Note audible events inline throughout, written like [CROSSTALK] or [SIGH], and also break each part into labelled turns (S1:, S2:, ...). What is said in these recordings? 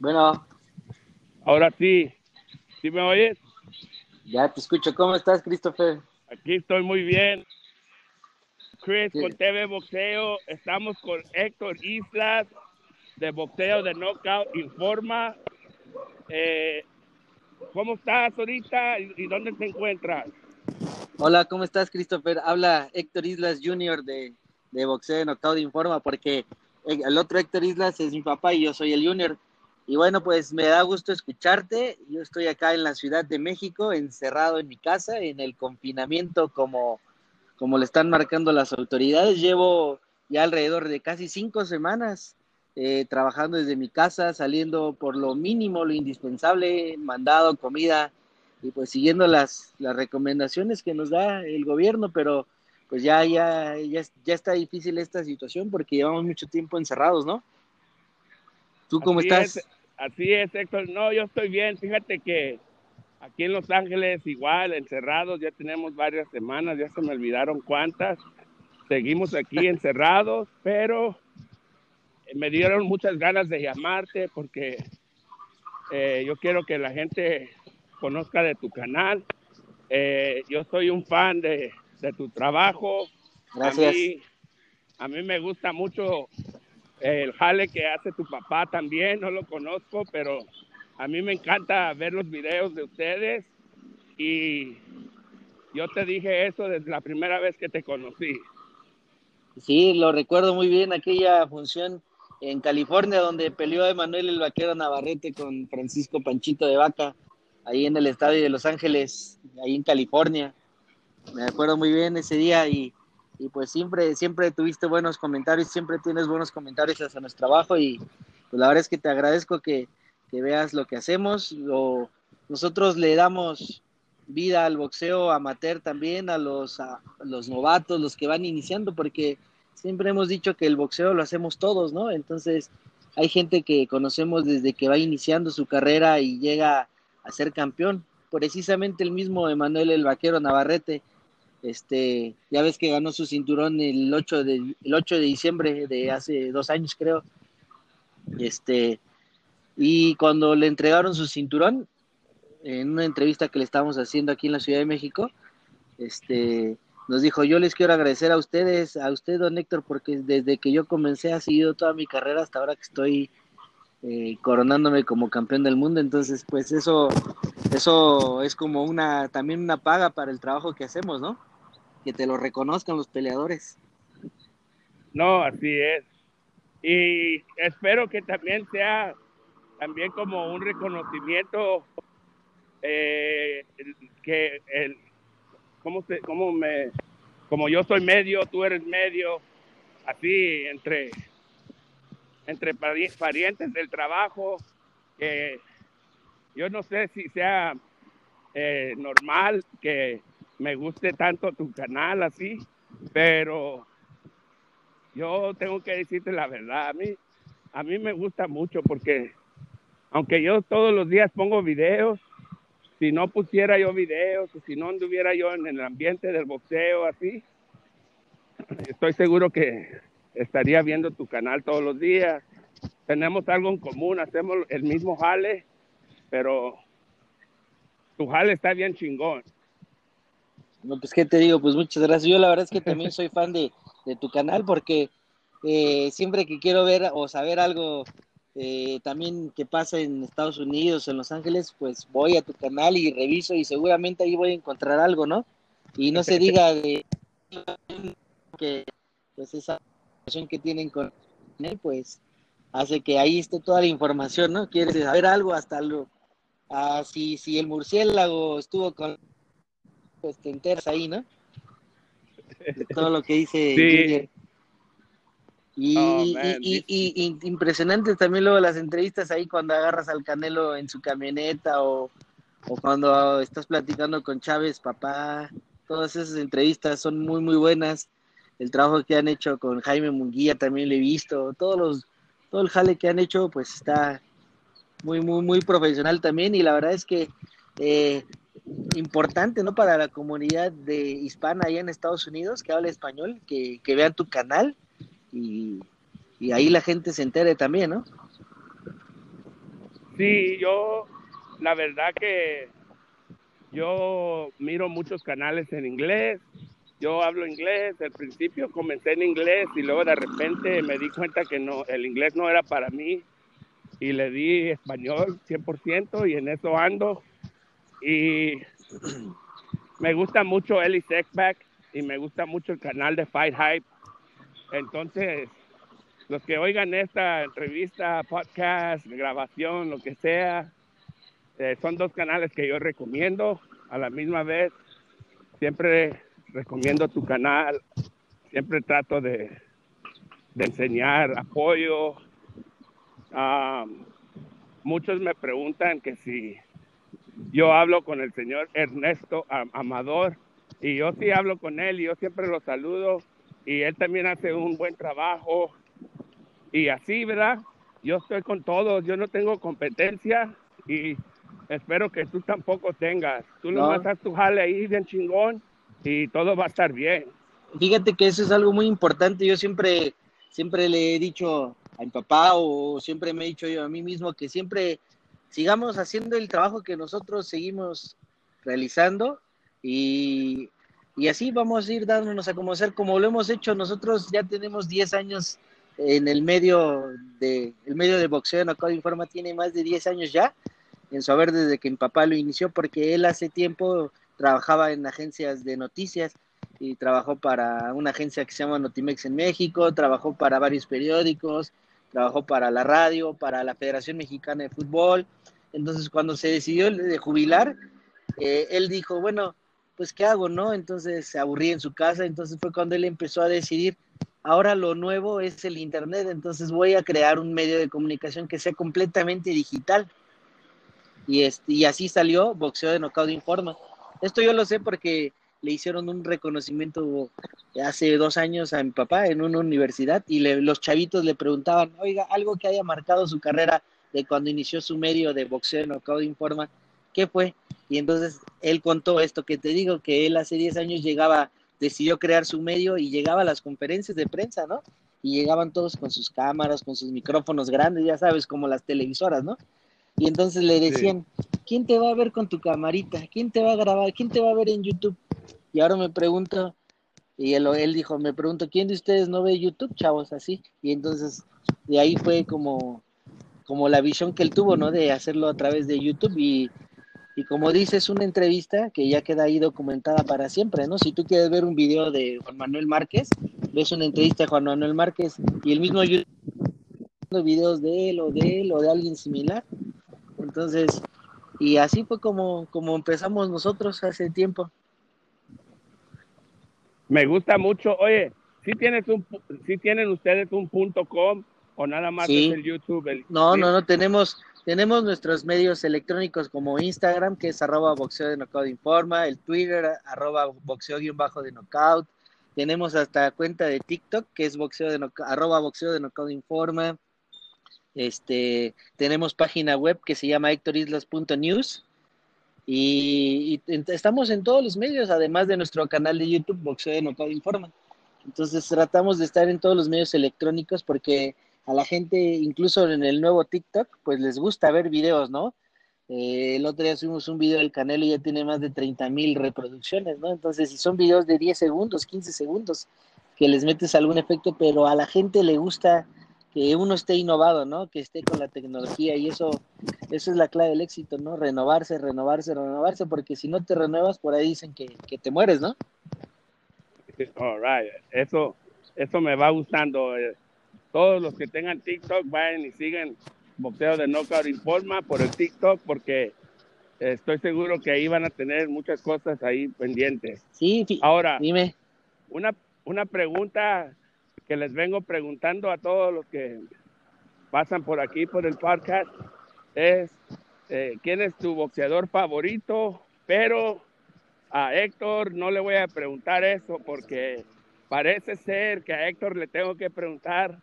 S1: Bueno.
S2: Ahora sí. ¿Sí me oyes?
S1: Ya te escucho. ¿Cómo estás, Christopher?
S2: Aquí estoy muy bien. Chris con TV Boxeo. Estamos con Héctor Islas de Boxeo de Knockout Informa. Eh, ¿Cómo estás ahorita y dónde te encuentras?
S1: Hola, ¿cómo estás, Christopher? Habla Héctor Islas Jr. de, de Boxeo de Knockout Informa porque el otro Héctor Islas es mi papá y yo soy el Junior. Y bueno, pues me da gusto escucharte. Yo estoy acá en la Ciudad de México, encerrado en mi casa, en el confinamiento como, como le están marcando las autoridades. Llevo ya alrededor de casi cinco semanas eh, trabajando desde mi casa, saliendo por lo mínimo, lo indispensable, mandado comida y pues siguiendo las, las recomendaciones que nos da el gobierno, pero pues ya, ya, ya, ya está difícil esta situación porque llevamos mucho tiempo encerrados, ¿no? ¿Tú cómo estás?
S2: así es, Héctor. No, yo estoy bien. Fíjate que aquí en Los Ángeles igual, encerrados, ya tenemos varias semanas, ya se me olvidaron cuántas. Seguimos aquí [LAUGHS] encerrados, pero me dieron muchas ganas de llamarte porque eh, yo quiero que la gente conozca de tu canal. Eh, yo soy un fan de, de tu trabajo.
S1: Gracias.
S2: A mí, me gusta mucho el jale que hace tu papá también, no lo conozco, pero a mí me encanta ver los videos de ustedes y yo te dije eso desde la primera vez que te conocí.
S1: Sí, lo recuerdo muy bien, aquella función en California donde peleó Emanuel el Vaquero Navarrete con Francisco Panchito de Vaca, ahí en el estadio de Los Ángeles, ahí en California me acuerdo muy bien ese día y, y, pues siempre, siempre tuviste buenos comentarios, siempre tienes buenos comentarios hacia nuestro trabajo y pues la verdad es que te agradezco que, que veas lo que hacemos. Lo, nosotros le damos vida al boxeo amateur también, a los, a los novatos, los que van iniciando, porque siempre hemos dicho que el boxeo lo hacemos todos, ¿no? Entonces hay gente que conocemos desde que va iniciando su carrera y llega a ser campeón. Precisamente el mismo Emanuel el Vaquero Navarrete este, ya ves que ganó su cinturón el 8 de, el 8 de diciembre de hace dos años, creo. Este, y cuando le entregaron su cinturón, en una entrevista que le estábamos haciendo aquí en la Ciudad de México, este, nos dijo, yo les quiero agradecer a ustedes, a usted, don Héctor, porque desde que yo comencé ha seguido toda mi carrera hasta ahora que estoy eh, coronándome como campeón del mundo. Entonces, pues eso, eso es como una, también una paga para el trabajo que hacemos, ¿no? Que te lo reconozcan los peleadores.
S2: No, así es. Y espero que también sea también como un reconocimiento eh, que el cómo se cómo me como yo soy medio tú eres medio así entre entre parientes del trabajo que yo no sé si sea eh, normal que me guste tanto tu canal así, pero yo tengo que decirte la verdad, a mí, a mí me gusta mucho porque aunque yo todos los días pongo videos, si no pusiera yo videos, si no anduviera yo en el ambiente del boxeo así, estoy seguro que estaría viendo tu canal todos los días. Tenemos algo en común, hacemos el mismo jale, pero tu jale está bien chingón.
S1: No, pues qué te digo, pues muchas gracias. Yo la verdad es que también soy fan de, tu canal porque eh, siempre que quiero ver o saber algo eh, también que pasa en Estados Unidos, en Los Ángeles, pues voy a tu canal y reviso y seguramente ahí voy a encontrar algo, ¿no? Y no se diga de que pues esa relación que tienen con él, pues hace que ahí esté toda la información, ¿no? Quieres saber algo hasta lo, ah, si, si el murciélago estuvo con pues te enteras ahí, ¿no? todo lo que dice Y, oh, y, impresionante también luego las entrevistas ahí cuando agarras al Canelo en su camioneta o, o cuando estás platicando con Chávez, papá. Todas esas entrevistas son muy, muy buenas. El trabajo que han hecho con Jaime Munguía también lo he visto. Todos los, todo el jale que han hecho, pues está muy, muy, muy profesional también. Y la verdad es que eh, importante, ¿no? Para la comunidad de hispana allá en Estados Unidos que habla español, que, vean tu canal y, ahí la gente se entere también, ¿no?
S2: Sí, yo, la verdad que yo miro muchos canales en inglés. Yo hablo inglés, al principio comencé en inglés y luego de repente me di cuenta que no, el inglés no era para mí y le di español 100% y en eso ando. Y [CLEARS THROAT] me gusta mucho Ellie Sexback y me gusta mucho el canal de Fight Hype. Entonces, los que oigan esta entrevista, podcast, grabación, lo que sea, eh, son dos canales que yo recomiendo. A la misma vez, siempre recomiendo tu canal, siempre trato de, enseñar apoyo. Ah, muchos me preguntan que si yo hablo con el señor Ernesto Amador y yo sí hablo con él y yo siempre lo saludo y él también hace un buen trabajo y así, ¿verdad? Yo estoy con todos, yo no tengo competencia y espero que tú tampoco tengas. Tú no. nomás haz tu jale ahí bien chingón y todo va a estar bien.
S1: Fíjate que eso es algo muy importante. Yo siempre, siempre le he dicho a mi papá o siempre me he dicho yo a mí mismo que siempre sigamos haciendo el trabajo que nosotros seguimos realizando y, y así vamos a ir dándonos a conocer como lo hemos hecho. Nosotros ya tenemos 10 años en el medio de, el medio de boxeo en Acado Informa tiene más de 10 años ya, en su haber desde que mi papá lo inició, porque él hace tiempo trabajaba en agencias de noticias y trabajó para una agencia que se llama Notimex en México, trabajó para varios periódicos, trabajó para la radio, para la Federación Mexicana de Fútbol. Entonces, cuando se decidió de jubilar, eh, él dijo, bueno, pues, ¿qué hago, no? Entonces, se aburría en su casa, entonces fue cuando él empezó a decidir, Ahora lo nuevo es el Internet, entonces voy a crear un medio de comunicación que sea completamente digital. Y, este, y así salió Boxeo de Knockout Informa. Esto yo lo sé porque le hicieron un reconocimiento hace dos años a mi papá en una universidad y los chavitos le preguntaban, oiga, algo que haya marcado su carrera de cuando inició su medio de boxeo de Knockout Informa, ¿qué fue? Y entonces él contó esto que te digo, que él hace 10 años llegaba decidió crear su medio y llegaba a las conferencias de prensa, ¿no? Y llegaban todos con sus cámaras, con sus micrófonos grandes, ya sabes, como las televisoras, ¿no? Y entonces le decían, ¿quién te va a ver con tu camarita? ¿Quién te va a grabar? ¿Quién te va a ver en YouTube? Y ahora me pregunto, y él, él dijo, me pregunto, ¿quién de ustedes no ve YouTube, chavos? Así. Y entonces, de ahí fue como, como la visión que él tuvo, ¿no? De hacerlo a través de YouTube y y como dices, una entrevista que ya queda ahí documentada para siempre, ¿no? Si tú quieres ver un video de Juan Manuel Márquez, ves una entrevista de Juan Manuel Márquez y el mismo YouTube videos de él o de él o de alguien similar. Entonces, y así fue como, como empezamos nosotros hace tiempo.
S2: Me gusta mucho. Oye, si tienes un, si tienen ustedes un punto com o nada más es el YouTube.
S1: no, no, no tenemos tenemos nuestros medios electrónicos como Instagram, que es arroba boxeo de knockout informa, el Twitter, arroba boxeo guion bajo de knockout. Tenemos hasta cuenta de TikTok, que es boxeo de arroba boxeo de knockout informa. Este, tenemos página web que se llama hectorislas.news y, y estamos en todos los medios, además de nuestro canal de YouTube, Boxeo de Knockout Informa. Entonces tratamos de estar en todos los medios electrónicos porque a la gente, incluso en el nuevo TikTok, pues les gusta ver videos, ¿no? Eh, el otro día subimos un video del Canelo y ya tiene más de 30 mil reproducciones, ¿no? Entonces, si son videos de 10 segundos, 15 segundos, que les metes algún efecto, pero a la gente le gusta que uno esté innovado, ¿no? Que esté con la tecnología y eso, eso es la clave del éxito, ¿no? Renovarse, renovarse, renovarse, porque si no te renuevas, por ahí dicen que, que te mueres, ¿no?
S2: All right. Eso, eso me va gustando. Todos los que tengan TikTok vayan y sigan Boxeo de Knockout Informa por el TikTok porque estoy seguro que ahí van a tener muchas cosas ahí pendientes.
S1: Sí,
S2: ahora,
S1: dime.
S2: Una, una pregunta que les vengo preguntando a todos los que pasan por aquí por el podcast es eh, quién es tu boxeador favorito, pero a Héctor no le voy a preguntar eso porque parece ser que a Héctor le tengo que preguntar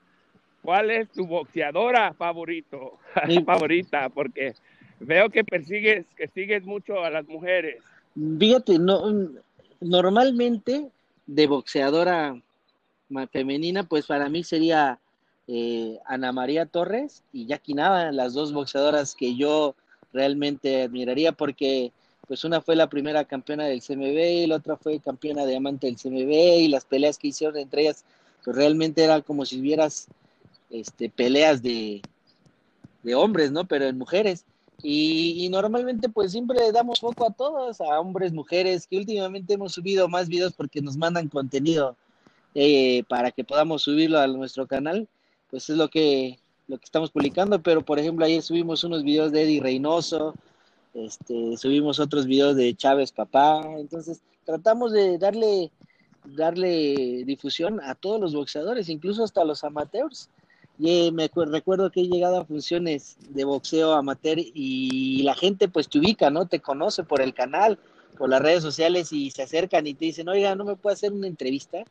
S2: ¿Cuál es tu boxeadora favorito, [LAUGHS] favorita? Porque veo que persigues, que sigues mucho a las mujeres.
S1: Fíjate, no, normalmente de boxeadora femenina, pues para mí sería eh, Ana María Torres y Jackie Nava, las dos boxeadoras que yo realmente admiraría porque pues una fue la primera campeona del CMB y la otra fue campeona de amante del CMB y las peleas que hicieron entre ellas pues realmente era como si vieras este, peleas de, de hombres, ¿no? Pero en mujeres. Y, normalmente pues siempre damos foco a todos, a hombres, mujeres, que últimamente hemos subido más videos porque nos mandan contenido eh, para que podamos subirlo a nuestro canal, pues es lo que, lo que estamos publicando, pero por ejemplo ayer subimos unos videos de Eddie Reynoso, este, subimos otros videos de Chávez Papá, entonces tratamos de darle, darle difusión a todos los boxeadores, incluso hasta los amateurs, y me recuerdo que he llegado a funciones de boxeo amateur y la gente pues te ubica, ¿no? Te conoce por el canal, por las redes sociales y se acercan y te dicen, oiga, ¿no me puede hacer una entrevista?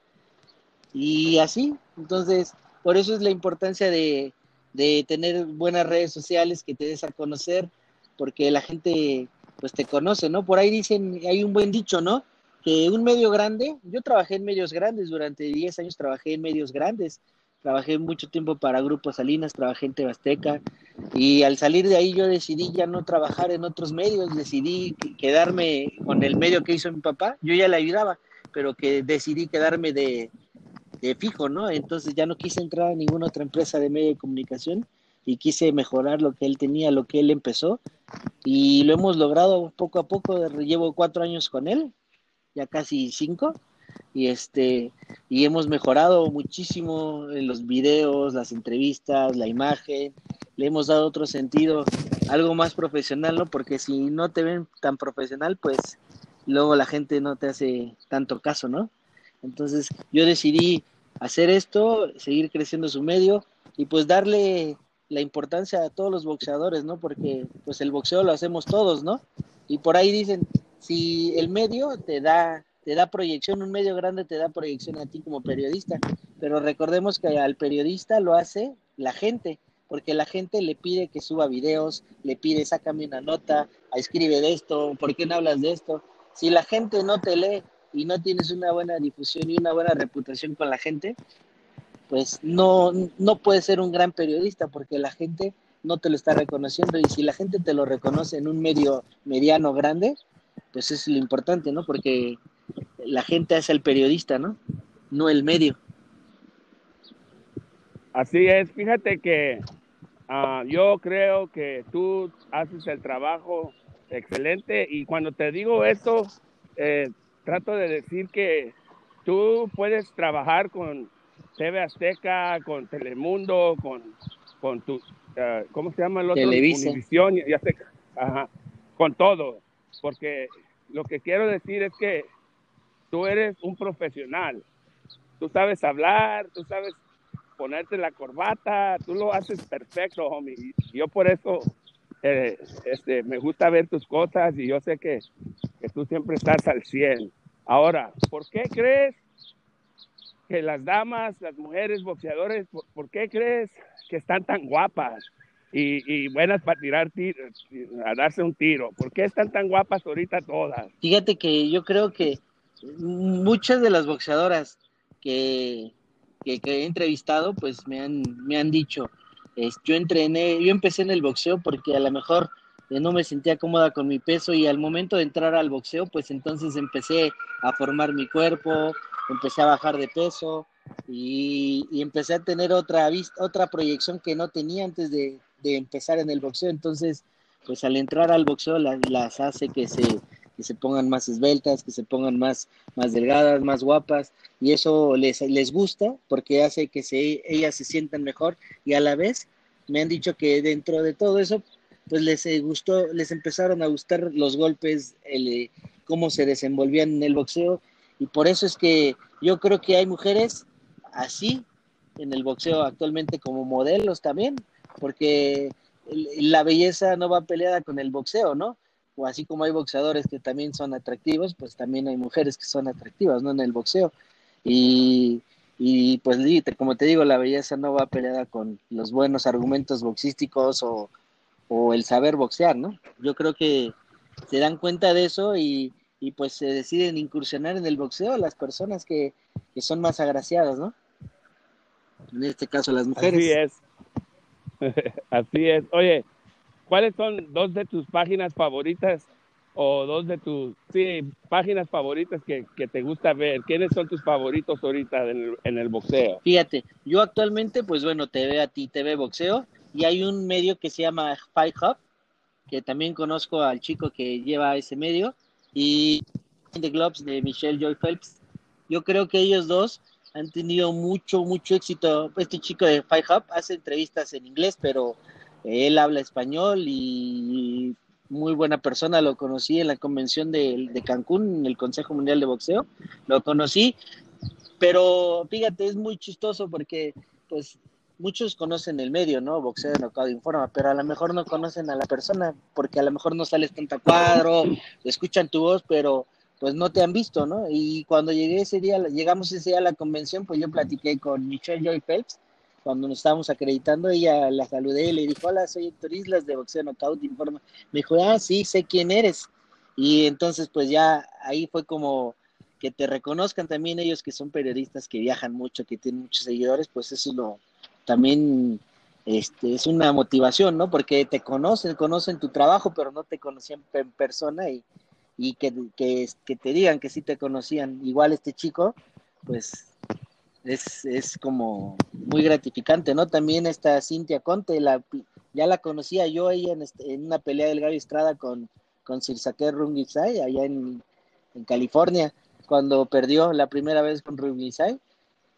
S1: Y así, entonces, por eso es la importancia de, de tener buenas redes sociales que te des a conocer, porque la gente pues te conoce, ¿no? Por ahí dicen, hay un buen dicho, ¿no? Que un medio grande, yo trabajé en medios grandes, durante 10 años trabajé en medios grandes, trabajé mucho tiempo para Grupo Salinas, trabajé en Tebasteca y al salir de ahí yo decidí ya no trabajar en otros medios, decidí quedarme con el medio que hizo mi papá, yo ya le ayudaba, pero que decidí quedarme de, fijo, ¿no? Entonces ya no quise entrar a ninguna otra empresa de medio de comunicación y quise mejorar lo que él tenía, lo que él empezó y lo hemos logrado poco a poco, llevo cuatro años con él, ya casi cinco y este y hemos mejorado muchísimo en los videos, las entrevistas, la imagen, le hemos dado otro sentido, algo más profesional, ¿no? Porque si no te ven tan profesional, pues luego la gente no te hace tanto caso, ¿no? Entonces yo decidí hacer esto, seguir creciendo su medio y pues darle la importancia a todos los boxeadores, ¿no? Porque pues el boxeo lo hacemos todos, ¿no? Y por ahí dicen, si el medio te da te da proyección, un medio grande te da proyección a ti como periodista, pero recordemos que al periodista lo hace la gente, porque la gente le pide que suba videos, le pide sácame una nota, escribe de esto, ¿por qué no hablas de esto? Si la gente no te lee y no tienes una buena difusión y una buena reputación con la gente, pues no, no puedes ser un gran periodista porque la gente no te lo está reconociendo y si la gente te lo reconoce en un medio mediano grande, pues es lo importante, ¿no? Porque la gente hace el periodista, ¿no? No el medio.
S2: Así es, fíjate que ah, yo creo que tú haces el trabajo excelente y cuando te digo esto, eh, trato de decir que tú puedes trabajar con TV Azteca, con Telemundo, con, con tu, ah, ¿cómo se llama el otro?
S1: Televisión
S2: y Azteca, Ajá, con todo, porque lo que quiero decir es que tú eres un profesional. Tú sabes hablar, tú sabes ponerte la corbata, tú lo haces perfecto, homie. Yo por eso eh, este, me gusta ver tus cosas y yo sé que, que tú siempre estás al 100. Ahora, ¿por qué crees que las damas, las mujeres boxeadores, ¿por, qué crees que están tan guapas y, y, buenas para tirar tiros, a darse un tiro? ¿Por qué están tan guapas ahorita todas?
S1: Fíjate que yo creo que muchas de las boxeadoras que, que, he entrevistado, pues me han, me han dicho, yo entrené, yo empecé en el boxeo porque a lo mejor eh, no me sentía cómoda con mi peso y al momento de entrar al boxeo, pues entonces empecé a formar mi cuerpo, empecé a bajar de peso y, empecé a tener otra vista, otra proyección que no tenía antes de, empezar en el boxeo. Entonces, pues al entrar al boxeo las hace que se que se pongan más esbeltas, que se pongan más, más delgadas, más guapas, y eso les, les gusta porque hace que se, ellas se sientan mejor. Y a la vez me han dicho que dentro de todo eso, pues les eh, gustó, les empezaron a gustar los golpes, el, eh, cómo se desenvolvían en el boxeo, y por eso es que yo creo que hay mujeres así en el boxeo actualmente como modelos también, porque la belleza no va peleada con el boxeo, ¿no? o así como hay boxeadores que también son atractivos, pues también hay mujeres que son atractivas, ¿no? En el boxeo. Y, y pues como te digo, la belleza no va peleada con los buenos argumentos boxísticos o, o el saber boxear, ¿no? Yo creo que se dan cuenta de eso y, y pues se deciden incursionar en el boxeo las personas que, que son más agraciadas, ¿no? en este caso las mujeres.
S2: Así es. [LAUGHS] Así es. Oye, ¿cuáles son dos de tus páginas favoritas o dos de tus sí, páginas favoritas que, que, te gusta ver? ¿Quiénes son tus favoritos ahorita en el, boxeo?
S1: Fíjate, yo actualmente, pues bueno, te ve a ti, te ve boxeo, y hay un medio que se llama Fight Hub, que también conozco al chico que lleva ese medio, y The Globes de Michelle Joy Phelps. Yo creo que ellos dos han tenido mucho, mucho éxito. Este chico de Fight Hub hace entrevistas en inglés, pero él habla español y muy buena persona. Lo conocí en la convención de, Cancún, en el Consejo Mundial de Boxeo. Lo conocí, pero fíjate, es muy chistoso porque, pues, muchos conocen el medio, ¿no? Boxeo de Knockout Informa, pero a lo mejor no conocen a la persona porque a lo mejor no sales tanto a cuadro, escuchan tu voz, pero pues no te han visto, ¿no? Y cuando llegué ese día, llegamos ese día a la convención, pues yo platiqué con Michelle Joy Phelps, cuando nos estábamos acreditando, ella la saludé y le dijo, hola, soy Héctor Islas de Boxeo Knockout Informa. Me dijo, ah, sí, sé quién eres. Y entonces, pues ya ahí fue como que te reconozcan también ellos que son periodistas, que viajan mucho, que tienen muchos seguidores, pues eso es lo, también este, es una motivación, ¿no? Porque te conocen, conocen tu trabajo, pero no te conocían en persona y, y que, que, te digan que sí te conocían. Igual este chico, pues es, es como muy gratificante, ¿no? También esta Cintia Conte, la, ya la conocía yo ella en, este, en una pelea del Gaby Estrada con, con Sirsaker Rungisai allá en, en, California, cuando perdió la primera vez con Rungisai.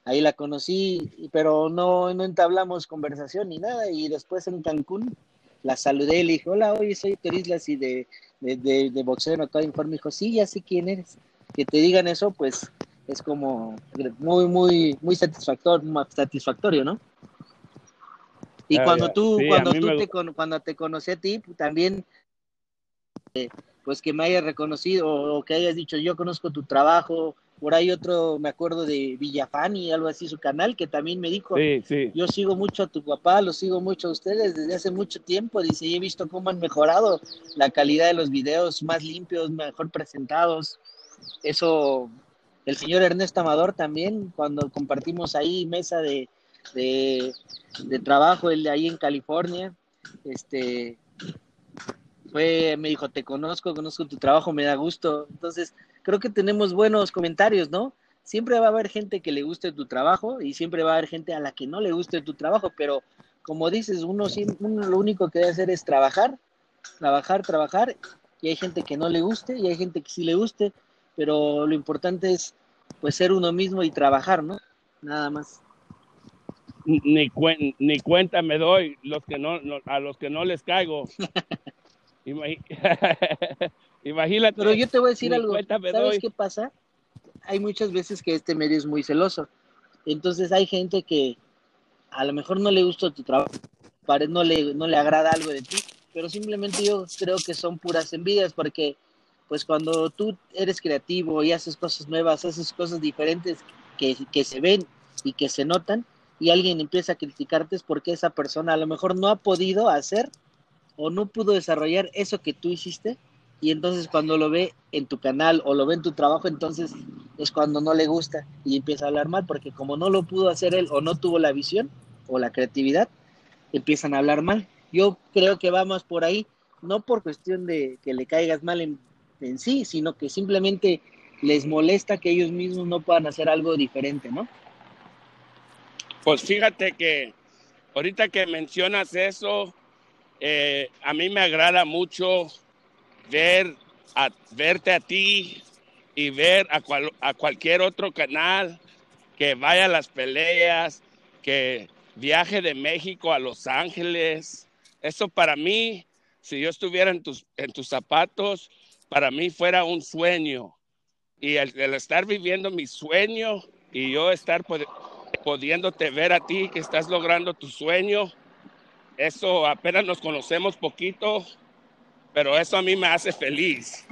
S1: Ahí la conocí, pero no, no entablamos conversación ni nada. Y después en Cancún la saludé y le dije, hola, hoy soy Terislas y de de, de, de boxeo no todo informe, dijo, sí, ya sé quién eres. Que te digan eso, pues es como muy, muy, muy satisfactorio, satisfactorio ¿no? Y ah, cuando tú, cuando tú te, cuando te conocí a ti, también, eh, pues que me hayas reconocido o, que hayas dicho, yo conozco tu trabajo, por ahí otro, me acuerdo de Villafani, algo así, su canal, que también me dijo,
S2: sí, sí.
S1: yo sigo mucho a tu papá, lo sigo mucho a ustedes desde hace mucho tiempo, dice, y he visto cómo han mejorado la calidad de los videos, más limpios, mejor presentados. Eso, el señor Ernesto Amador también, cuando compartimos ahí mesa de, de, de trabajo, el de ahí en California, este, fue, me dijo, te conozco, conozco tu trabajo, me da gusto. Entonces, creo que tenemos buenos comentarios, ¿no? Siempre va a haber gente que le guste tu trabajo y siempre va a haber gente a la que no le guste tu trabajo, pero como dices, uno, uno lo único que debe hacer es trabajar, trabajar, trabajar, y hay gente que no le guste y hay gente que sí le guste, pero lo importante es pues ser uno mismo y trabajar, ¿no? Nada más.
S2: Ni, ni cuenta me doy los que no, a los que no les caigo. [LAUGHS] [LAUGHS] Imagínate.
S1: Pero yo te voy a decir algo. ¿Sabes qué pasa? Hay muchas veces que este medio es muy celoso. Entonces hay gente que a lo mejor no le gusta tu trabajo, no le, no le agrada algo de ti, pero simplemente yo creo que son puras envidias porque pues cuando tú eres creativo y haces cosas nuevas, haces cosas diferentes que, que se ven y que se notan y alguien empieza a criticarte es porque esa persona a lo mejor no ha podido hacer o no pudo desarrollar eso que tú hiciste y entonces cuando lo ve en tu canal o lo ve en tu trabajo, entonces es cuando no le gusta y empieza a hablar mal porque como no lo pudo hacer él o no tuvo la visión o la creatividad, empiezan a hablar mal. Yo creo que vamos por ahí, no por cuestión de que le caigas mal en, en sí, sino que simplemente les molesta que ellos mismos no puedan hacer algo diferente, ¿no?
S2: Pues fíjate que ahorita que mencionas eso, eh, a mí me agrada mucho ver a, verte a ti y ver a, a cualquier otro canal que vaya a las peleas, que viaje de México a Los Ángeles. Eso para mí, si yo estuviera en tus, en tus zapatos, para mí fuera un sueño. Y el, estar viviendo mi sueño y yo estar pudiéndote ver a ti que estás logrando tu sueño, eso apenas nos conocemos poquito, pero eso a mí me hace feliz.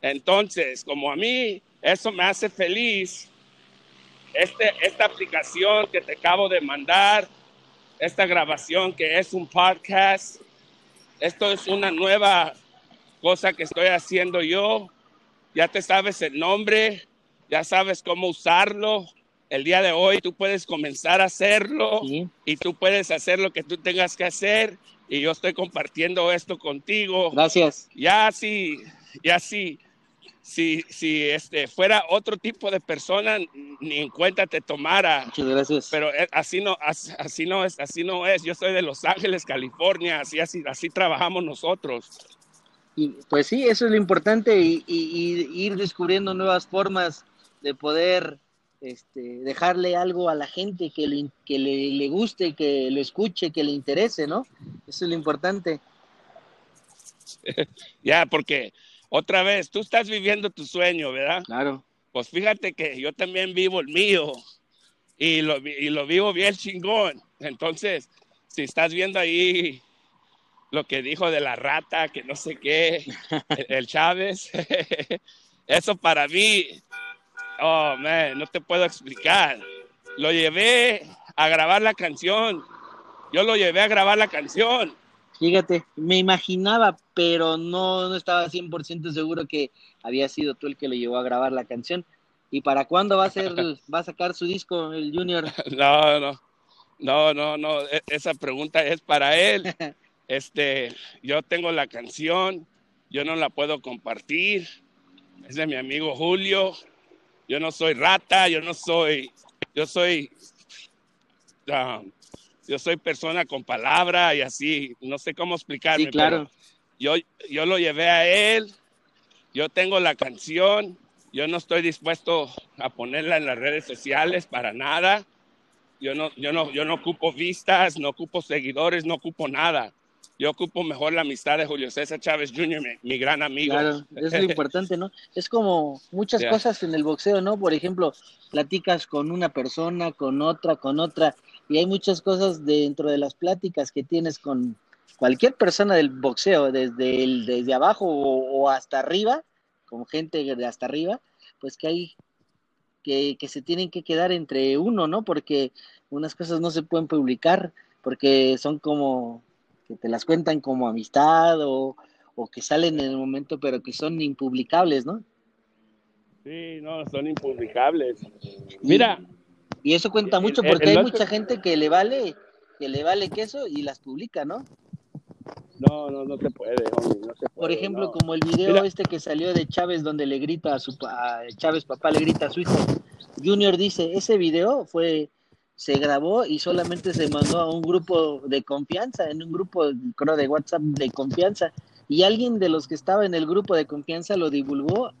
S2: Entonces, como a mí eso me hace feliz, este, esta aplicación que te acabo de mandar, esta grabación que es un podcast, esto es una nueva cosa que estoy haciendo yo. Ya te sabes el nombre, ya sabes cómo usarlo. el día de hoy tú puedes comenzar a hacerlo y tú puedes hacer lo que tú tengas que hacer y yo estoy compartiendo esto contigo.
S1: Gracias.
S2: Ya sí, ya sí. Si, si este fuera otro tipo de persona, ni en cuenta te tomara.
S1: Muchas gracias.
S2: Pero así no, así no es, así no es. Yo soy de Los Ángeles, California, así, así, así trabajamos nosotros.
S1: Y pues sí, eso es lo importante y ir descubriendo nuevas formas de poder este, dejarle algo a la gente que le, que le, guste, que lo escuche, que le interese, ¿no? Eso es lo importante. [LAUGHS]
S2: ya, porque otra vez, tú estás viviendo tu sueño, ¿verdad?
S1: Claro.
S2: Pues fíjate que yo también vivo el mío y lo, y lo vivo bien chingón. Entonces, si estás viendo ahí lo que dijo de la rata, que no sé qué, [LAUGHS] el Chávez, [LAUGHS] eso para mí Oh, man, no te puedo explicar. Lo llevé a grabar la canción. Yo lo llevé a grabar la canción.
S1: Fíjate, me imaginaba, pero no, no estaba 100% seguro que había sido tú el que lo llevó a grabar la canción. ¿Y para cuándo va a ser, [LAUGHS] va a sacar su disco el Junior?
S2: No, no, no, no, no. E, esa pregunta es para él. [LAUGHS] Este, yo tengo la canción, yo no la puedo compartir. Es de mi amigo Julio. Yo no soy rata, yo no soy, yo soy, um, yo soy persona con palabra y así, no sé cómo explicarme.
S1: Sí, claro.
S2: Yo, yo lo llevé a él, yo tengo la canción, yo no estoy dispuesto a ponerla en las redes sociales para nada. Yo no, yo no, yo no ocupo vistas, no ocupo seguidores, no ocupo nada yo ocupo mejor la amistad de Julio César Chávez Jr., mi, gran amigo.
S1: Claro, es lo [LAUGHS] importante, ¿no? Es como muchas cosas en el boxeo, ¿no? Por ejemplo, platicas con una persona, con otra, con otra, y hay muchas cosas dentro de las pláticas que tienes con cualquier persona del boxeo, desde, el, desde abajo o, hasta arriba, con gente de hasta arriba, pues que hay que, que se tienen que quedar entre uno, ¿no? Porque unas cosas no se pueden publicar, porque son como que te las cuentan como amistad o, que salen en el momento, pero que son impublicables, ¿no?
S2: Sí, no, son impublicables. Mira.
S1: Y, eso cuenta mucho porque hay mucha gente que le vale, que le vale queso y las publica, ¿no?
S2: No, no, no se puede, no se puede,
S1: Por ejemplo, como el video este que salió de Chávez donde le grita a su a Chávez papá le grita a su hijo. Junior dice, ese video fue se grabó y solamente se mandó a un grupo de confianza, en un grupo, creo, de WhatsApp de confianza. Y alguien de los que estaba en el grupo de confianza lo divulgó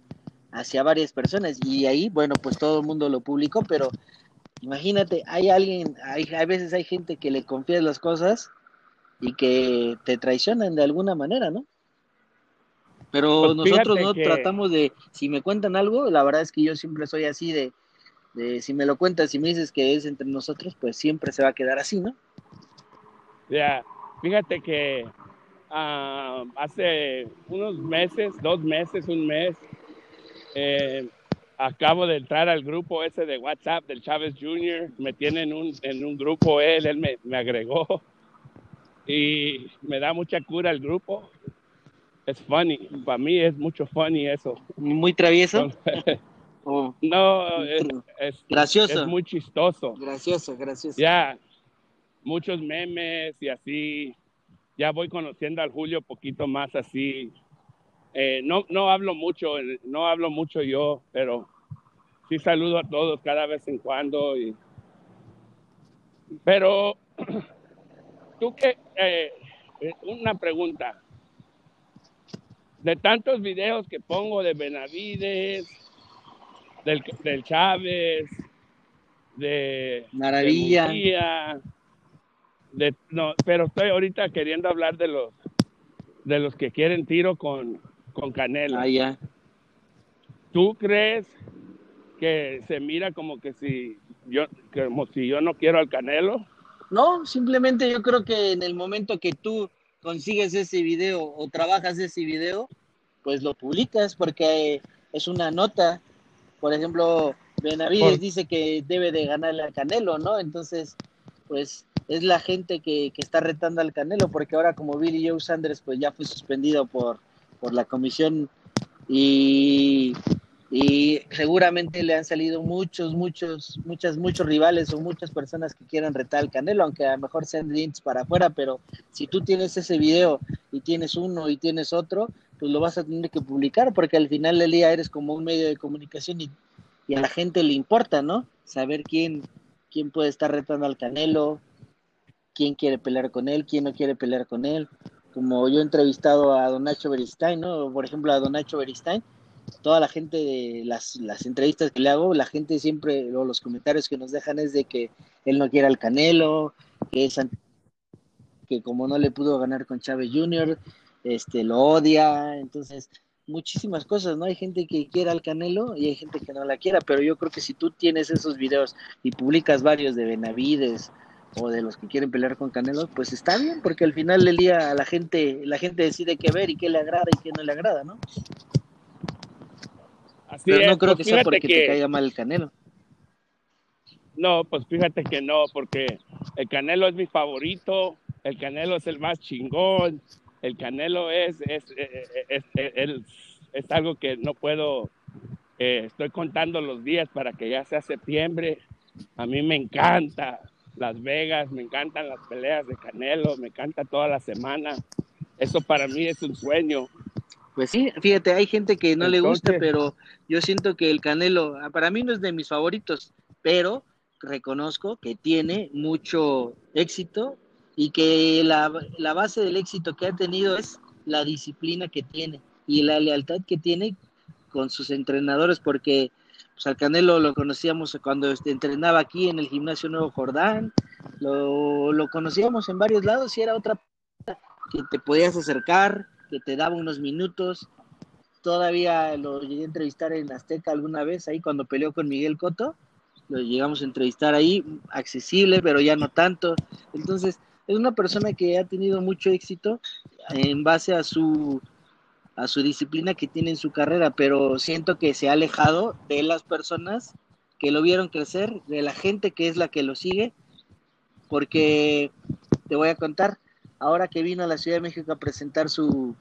S1: hacia varias personas. Y ahí, bueno, pues todo el mundo lo publicó, pero imagínate, hay alguien, hay, a veces hay gente que le confía las cosas y que te traicionan de alguna manera, ¿no? Pero pues nosotros no tratamos de, si me cuentan algo, la verdad es que yo siempre soy así de, si me lo cuentas y me dices que es entre nosotros, pues siempre se va a quedar así, ¿no?
S2: Ya, fíjate que ah, hace unos meses, dos meses, un mes, eh, acabo de entrar al grupo ese de WhatsApp del Chávez Jr., me tiene en un, en un grupo él, él me, me agregó y me da mucha cura el grupo. Es funny, para mí es mucho funny eso.
S1: Muy travieso. [LAUGHS]
S2: Oh. no, es,
S1: gracioso.
S2: Es muy chistoso.
S1: Gracioso, gracioso.
S2: Ya, muchos memes y así. Ya voy conociendo al Julio poquito más así. Eh, no, no hablo mucho, no hablo mucho yo, pero sí saludo a todos cada vez en cuando. Y... Pero, [CLEARS THROAT] tú que, eh, eh, una pregunta. De tantos videos que pongo de Benavides, del, del Chávez, de
S1: Maravilla.
S2: De, no, pero estoy ahorita queriendo hablar de los de los que quieren tiro con, con Canelo.
S1: Ah, ya.
S2: ¿Tú crees que se mira como que si yo como si yo no quiero al Canelo?
S1: No, simplemente yo creo que en el momento que tú consigues ese video o trabajas ese video, pues lo publicas porque es una nota por ejemplo, Benavides dice que debe de ganarle al Canelo, ¿no? Entonces, pues es la gente que, que, está retando al Canelo, porque ahora como Billy Joe Sanders pues ya fue suspendido por, por la comisión y, y seguramente le han salido muchos, muchos, muchas, muchos rivales o muchas personas que quieran retar al Canelo, aunque a lo mejor sean dientes para afuera, pero si tú tienes ese video y tienes uno y tienes otro, pues lo vas a tener que publicar porque al final del día eres como un medio de comunicación y, y a la gente le importa, ¿no? Saber quién, quién puede estar retando al Canelo, quién quiere pelear con él, quién no quiere pelear con él. Como yo he entrevistado a Don Nacho Beristain, ¿no? Por ejemplo, a Don Nacho Beristain, toda la gente de las, las entrevistas que le hago, la gente siempre, o los comentarios que nos dejan es de que él no quiere al Canelo, que es que como no le pudo ganar con Chávez Jr., este, lo odia, entonces muchísimas cosas, ¿no? Hay gente que quiere al Canelo y hay gente que no la quiera, pero yo creo que si tú tienes esos videos y publicas varios de Benavides o de los que quieren pelear con Canelo, pues está bien, porque al final del día la gente, la gente decide qué ver y qué le agrada y qué no le agrada, ¿no? Pero no creo pues que sea porque te caiga mal el Canelo.
S2: No, pues fíjate que no, porque el Canelo es mi favorito, el Canelo es el más chingón, el Canelo es, es, es, es algo que no puedo, eh, estoy contando los días para que ya sea septiembre. A mí me encanta Las Vegas, me encantan las peleas de Canelo, me encanta toda la semana. Eso para mí es un sueño.
S1: Pues sí, fíjate, hay gente que no le gusta, pero yo siento que el Canelo, ah, para mí no es de mis favoritos, pero reconozco que tiene mucho éxito y que la, la base del éxito que ha tenido es la disciplina que tiene y la lealtad que tiene con sus entrenadores, porque pues, al Canelo lo conocíamos cuando este, entrenaba aquí en el gimnasio Nuevo Jordán, lo, lo conocíamos en varios lados y era otra que te podías acercar, que te daba unos minutos. Todavía lo llegué a entrevistar en Azteca alguna vez, ahí cuando peleó con Miguel Coto, lo llegamos a entrevistar ahí, accesible, pero ya no tanto. Entonces, es una persona que ha tenido mucho éxito en base a su a su disciplina que tiene en su carrera, pero siento que se ha alejado de las personas que lo vieron crecer, de la gente que es la que lo sigue, porque te voy a contar, ahora que vino a la Ciudad de México a presentar su,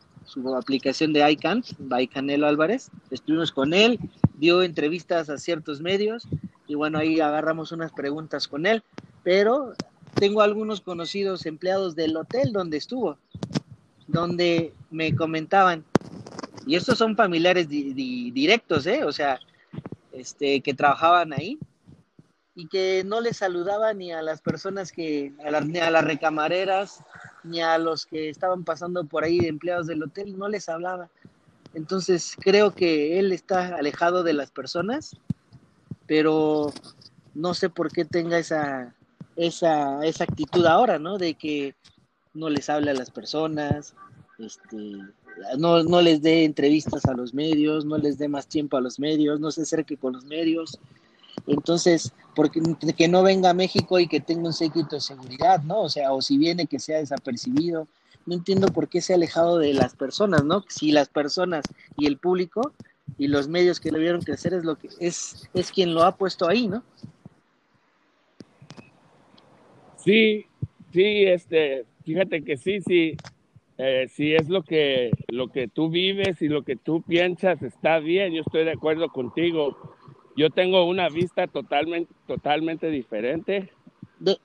S1: aplicación de ICANN, by Canelo Álvarez, estuvimos con él, dio entrevistas a ciertos medios y bueno, ahí agarramos unas preguntas con él, pero tengo algunos conocidos empleados del hotel donde estuvo, donde me comentaban, y estos son familiares directos, ¿eh? O sea, este, que trabajaban ahí, y que no les saludaba ni a las personas que, a ni a las recamareras, ni a los que estaban pasando por ahí de empleados del hotel, no les hablaba. Entonces creo que él está alejado de las personas, pero no sé por qué tenga esa, esa, esa actitud ahora, ¿no? De que no les habla a las personas, este, no, no les dé entrevistas a los medios, no les dé más tiempo a los medios, no se acerque con los medios. Entonces, porque que no venga a México y que tenga un séquito de seguridad, ¿no? O sea, o si viene que sea desapercibido. No entiendo por qué se ha alejado de las personas, ¿no? Si las personas y el público y los medios que le vieron crecer es lo que es es quien lo ha puesto ahí, ¿no?
S2: Sí, sí, este, fíjate que sí, sí, eh, si es lo que, lo que tú vives y lo que tú piensas está bien, yo estoy de acuerdo contigo. Yo tengo una vista totalmente, totalmente diferente.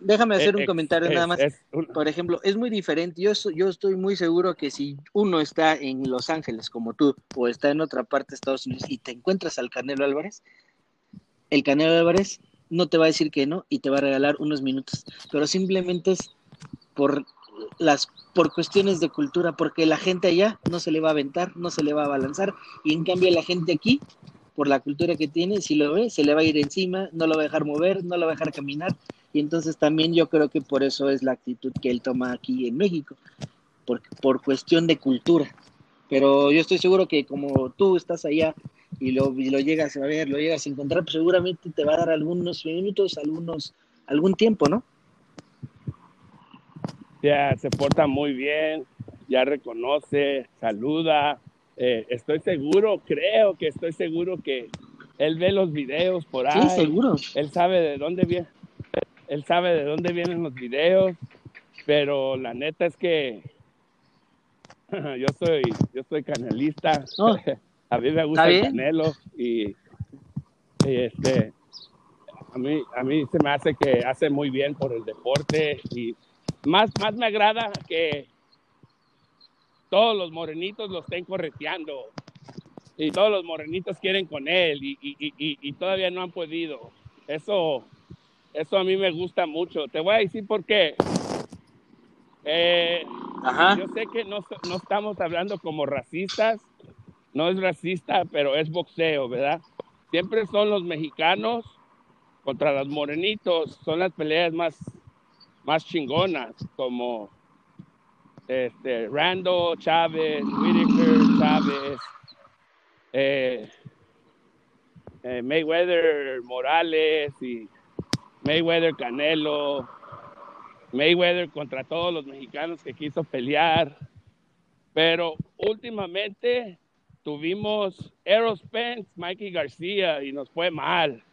S1: déjame hacer un eh, comentario nada más. Por ejemplo, es muy diferente. Yo, yo estoy muy seguro que si uno está en Los Ángeles como tú o está en otra parte de Estados Unidos y te encuentras al Canelo Álvarez, el Canelo Álvarez no te va a decir que no y te va a regalar unos minutos, pero simplemente es por las por cuestiones de cultura, porque la gente allá no se le va a aventar, no se le va a balanzar, y en cambio la gente aquí, por la cultura que tiene, si lo ve, se le va a ir encima, no lo va a dejar mover, no lo va a dejar caminar, y entonces también yo creo que por eso es la actitud que él toma aquí en México, por, por cuestión de cultura. Pero yo estoy seguro que como tú estás allá y lo, y lo llegas a ver, lo llegas a encontrar, pues seguramente te va a dar algunos minutos, algunos, algún tiempo, ¿no?
S2: Ya se porta muy bien, ya reconoce, saluda. Eh, estoy seguro, creo que estoy seguro que él ve los videos por ahí.
S1: Sí, seguro.
S2: Él sabe de dónde viene, él sabe de dónde vienen los videos, pero la neta es que [LAUGHS] yo soy, yo soy canalista. [LAUGHS] A mí me gusta el Canelo y, este, a mí, a mí se me hace que hace muy bien por el deporte y más, más me agrada que todos los morenitos lo estén correteando y todos los morenitos quieren con él y, y, todavía no han podido. Eso, eso a mí me gusta mucho. Te voy a decir por qué. Eh, yo sé que no, no estamos hablando como racistas, no es racista, pero es boxeo, ¿verdad? Siempre son los mexicanos contra los morenitos, son las peleas más, más chingonas, como este, Rando, Chávez, Whitaker, Chávez, eh, eh, Mayweather, Morales y Mayweather, Canelo, Mayweather contra todos los mexicanos que quiso pelear. Pero últimamente tuvimos Eros Spence, Mikey García y nos fue mal.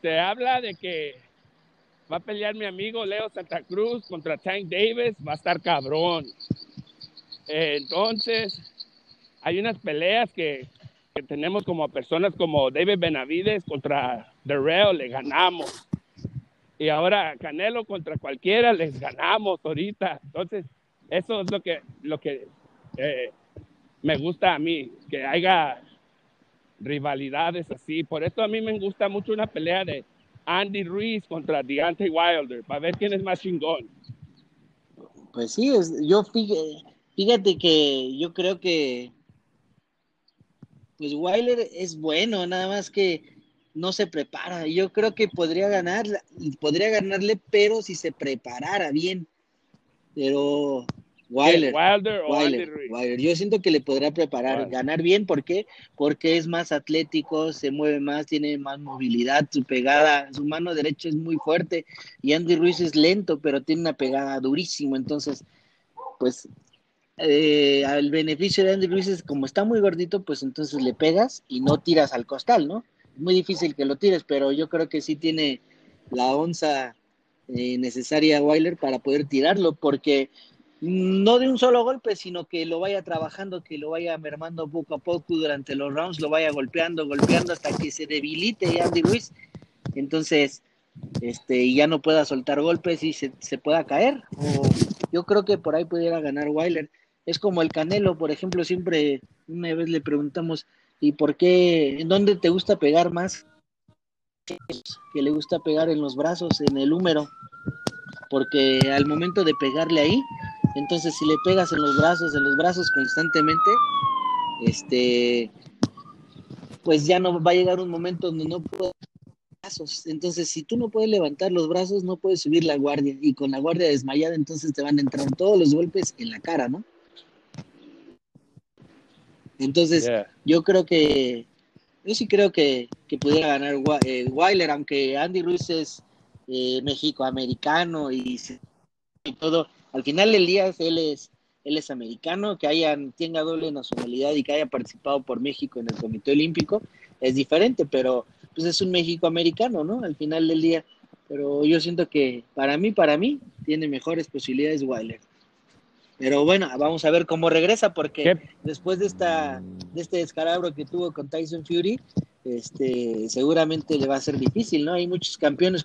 S2: Se habla de que va a pelear mi amigo Leo Santa Cruz contra Tank Davis, va a estar cabrón. entonces, hay unas peleas que, que, tenemos como personas como David Benavides contra Darrell, le ganamos. Y ahora Canelo contra cualquiera les ganamos ahorita. Entonces, eso es lo que, lo que eh, me gusta a mí, que haya rivalidades así. Por eso a mí me gusta mucho una pelea de Andy Ruiz contra Deontay Wilder, para ver quién es más chingón.
S1: Pues sí, yo fíjate, que yo creo que pues Wilder es bueno, nada más que no se prepara. Yo creo que podría ganar, podría ganarle, pero si se preparara bien. Pero Wilder, Wilder, Yo siento que le podrá preparar, ganar bien, ¿por qué? Porque es más atlético, se mueve más, tiene más movilidad, su pegada, su mano derecha es muy fuerte y Andy Ruiz es lento, pero tiene una pegada durísimo, entonces, pues, eh, al beneficio de Andy Ruiz es como está muy gordito, pues entonces le pegas y no tiras al costal, ¿no? Es muy difícil que lo tires, pero yo creo que sí tiene la onza eh, necesaria Wilder para poder tirarlo, porque no de un solo golpe, sino que lo vaya trabajando, que lo vaya mermando poco a poco durante los rounds, lo vaya golpeando, golpeando hasta que se debilite Andy Ruiz. Entonces, este, ya no pueda soltar golpes y se, pueda caer. O yo creo que por ahí pudiera ganar Weiler. Es como el Canelo, por ejemplo, siempre una vez le preguntamos, ¿y por qué, en dónde te gusta pegar más? Que le gusta pegar en los brazos, en el húmero, porque al momento de pegarle ahí, entonces, si le pegas en los brazos, en los brazos constantemente, este, pues ya no va a llegar un momento donde no puedes brazos. Entonces, si tú no puedes levantar los brazos, no puedes subir la guardia. Y con la guardia desmayada, entonces te van a entrar todos los golpes en la cara, ¿no? Entonces, yo creo que, yo sí creo que, que pudiera ganar eh, Weiler, aunque Andy Ruiz es eh, México-americano y, y todo al final del día él es, él es americano, que haya, tenga doble nacionalidad y que haya participado por México en el Comité Olímpico, es diferente, pero pues es un México americano, ¿no? Al final del día. Pero yo siento que para mí, para mí, tiene mejores posibilidades Wilder. Pero bueno, vamos a ver cómo regresa, porque después de esta, de este descalabro que tuvo con Tyson Fury, este, seguramente le va a ser difícil, ¿no? Hay muchos campeones